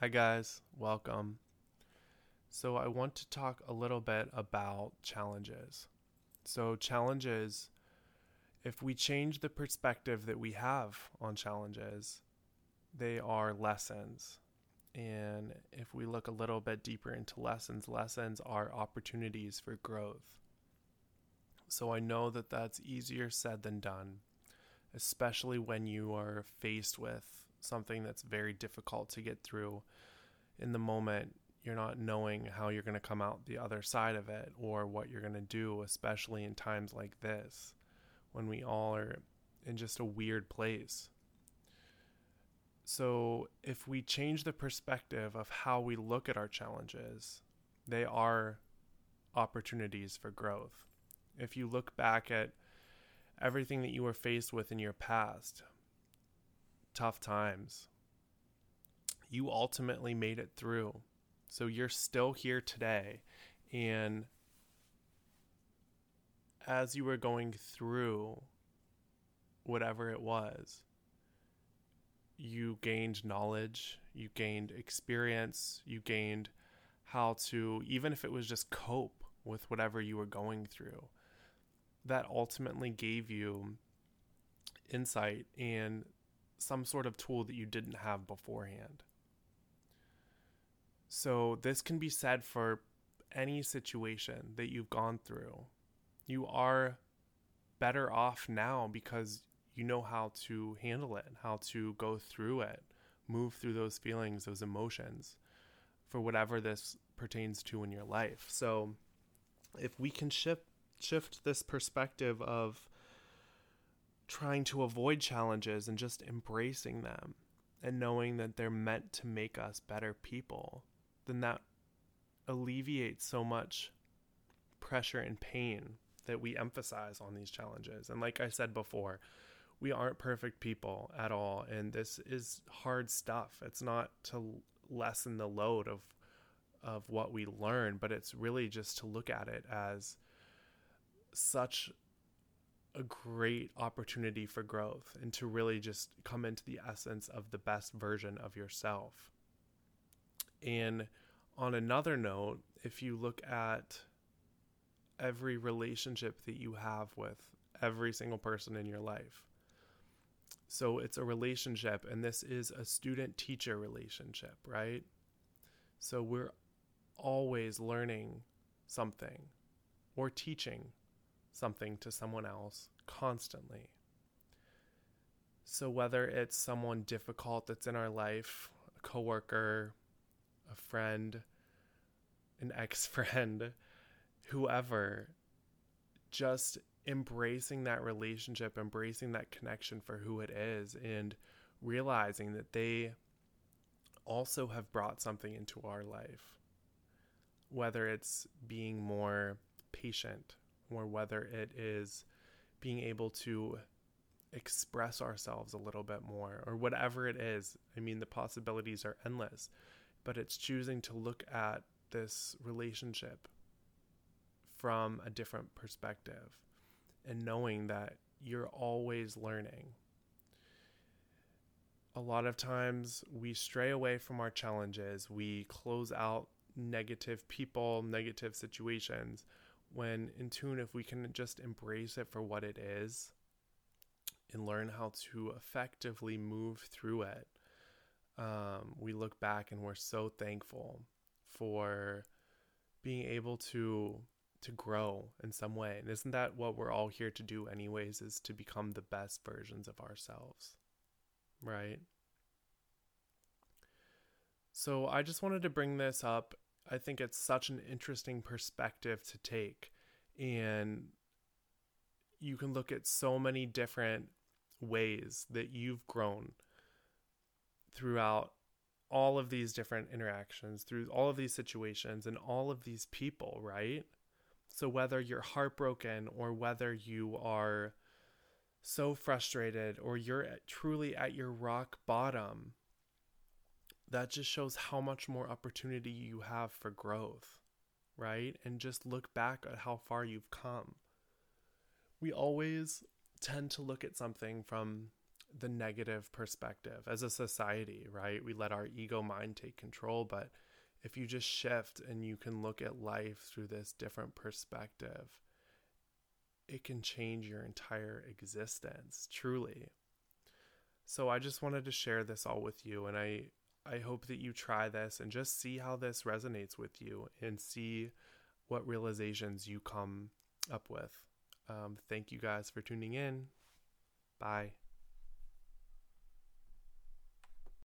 Hi, guys. Welcome. So, I want to talk a little bit about challenges. So, challenges, if we change the perspective that we have on challenges, they are lessons. And if we look a little bit deeper into lessons, lessons are opportunities for growth. So, I know that that's easier said than done, especially when you are faced with something that's very difficult to get through in the moment you're not knowing how you're going to come out the other side of it or what you're going to do especially in times like this when we all are in just a weird place. So if we change the perspective of how we look at our challenges they are opportunities for growth. If you look back at everything that you were faced with in your past tough times, you ultimately made it through. So you're still here today. And as you were going through whatever it was, you gained knowledge, you gained experience, you gained how to, even if it was just cope with whatever you were going through. That ultimately gave you insight and some sort of tool that you didn't have beforehand. So, this can be said for any situation that you've gone through. You are better off now because you know how to handle it, how to go through it, move through those feelings, those emotions for whatever this pertains to in your life. So, if we can shift shift this perspective of trying to avoid challenges and just embracing them and knowing that they're meant to make us better people, then that alleviates so much pressure and pain that we emphasize on these challenges. And like I said before, we aren't perfect people at all. And this is hard stuff. It's not to lessen the load of of what we learn, but it's really just to look at it as such a great opportunity for growth and to really just come into the essence of the best version of yourself. And on another note, if you look at every relationship that you have with every single person in your life, so it's a relationship, and this is a student teacher relationship, right? So we're always learning something or teaching something to someone else constantly. So, whether it's someone difficult that's in our life, a coworker, a friend, an ex friend, whoever, just embracing that relationship, embracing that connection for who it is, and realizing that they also have brought something into our life. Whether it's being more patient, or whether it is being able to express ourselves a little bit more or whatever it is. I mean, the possibilities are endless, but it's choosing to look at this relationship from a different perspective and knowing that you're always learning. A lot of times we stray away from our challenges, we close out negative people, negative situations when in tune if we can just embrace it for what it is and learn how to effectively move through it um, we look back and we're so thankful for being able to to grow in some way. And isn't that what we're all here to do anyways is to become the best versions of ourselves right? So i just wanted to bring this up I think it's such an interesting perspective to take. And you can look at so many different ways that you've grown throughout all of these different interactions, through all of these situations, and all of these people, right? So, whether you're heartbroken or whether you are so frustrated or you're truly at your rock bottom, that just shows how much more opportunity you have for growth, right? And just look back at how far you've come. We always tend to look at something from the negative perspective as a society, right? We let our ego mind take control, but if you just shift and you can look at life through this different perspective, it can change your entire existence, truly. So I just wanted to share this all with you and I I hope that you try this and just see how this resonates with you and see what realizations you come up with. Um, thank you guys for tuning in. Bye.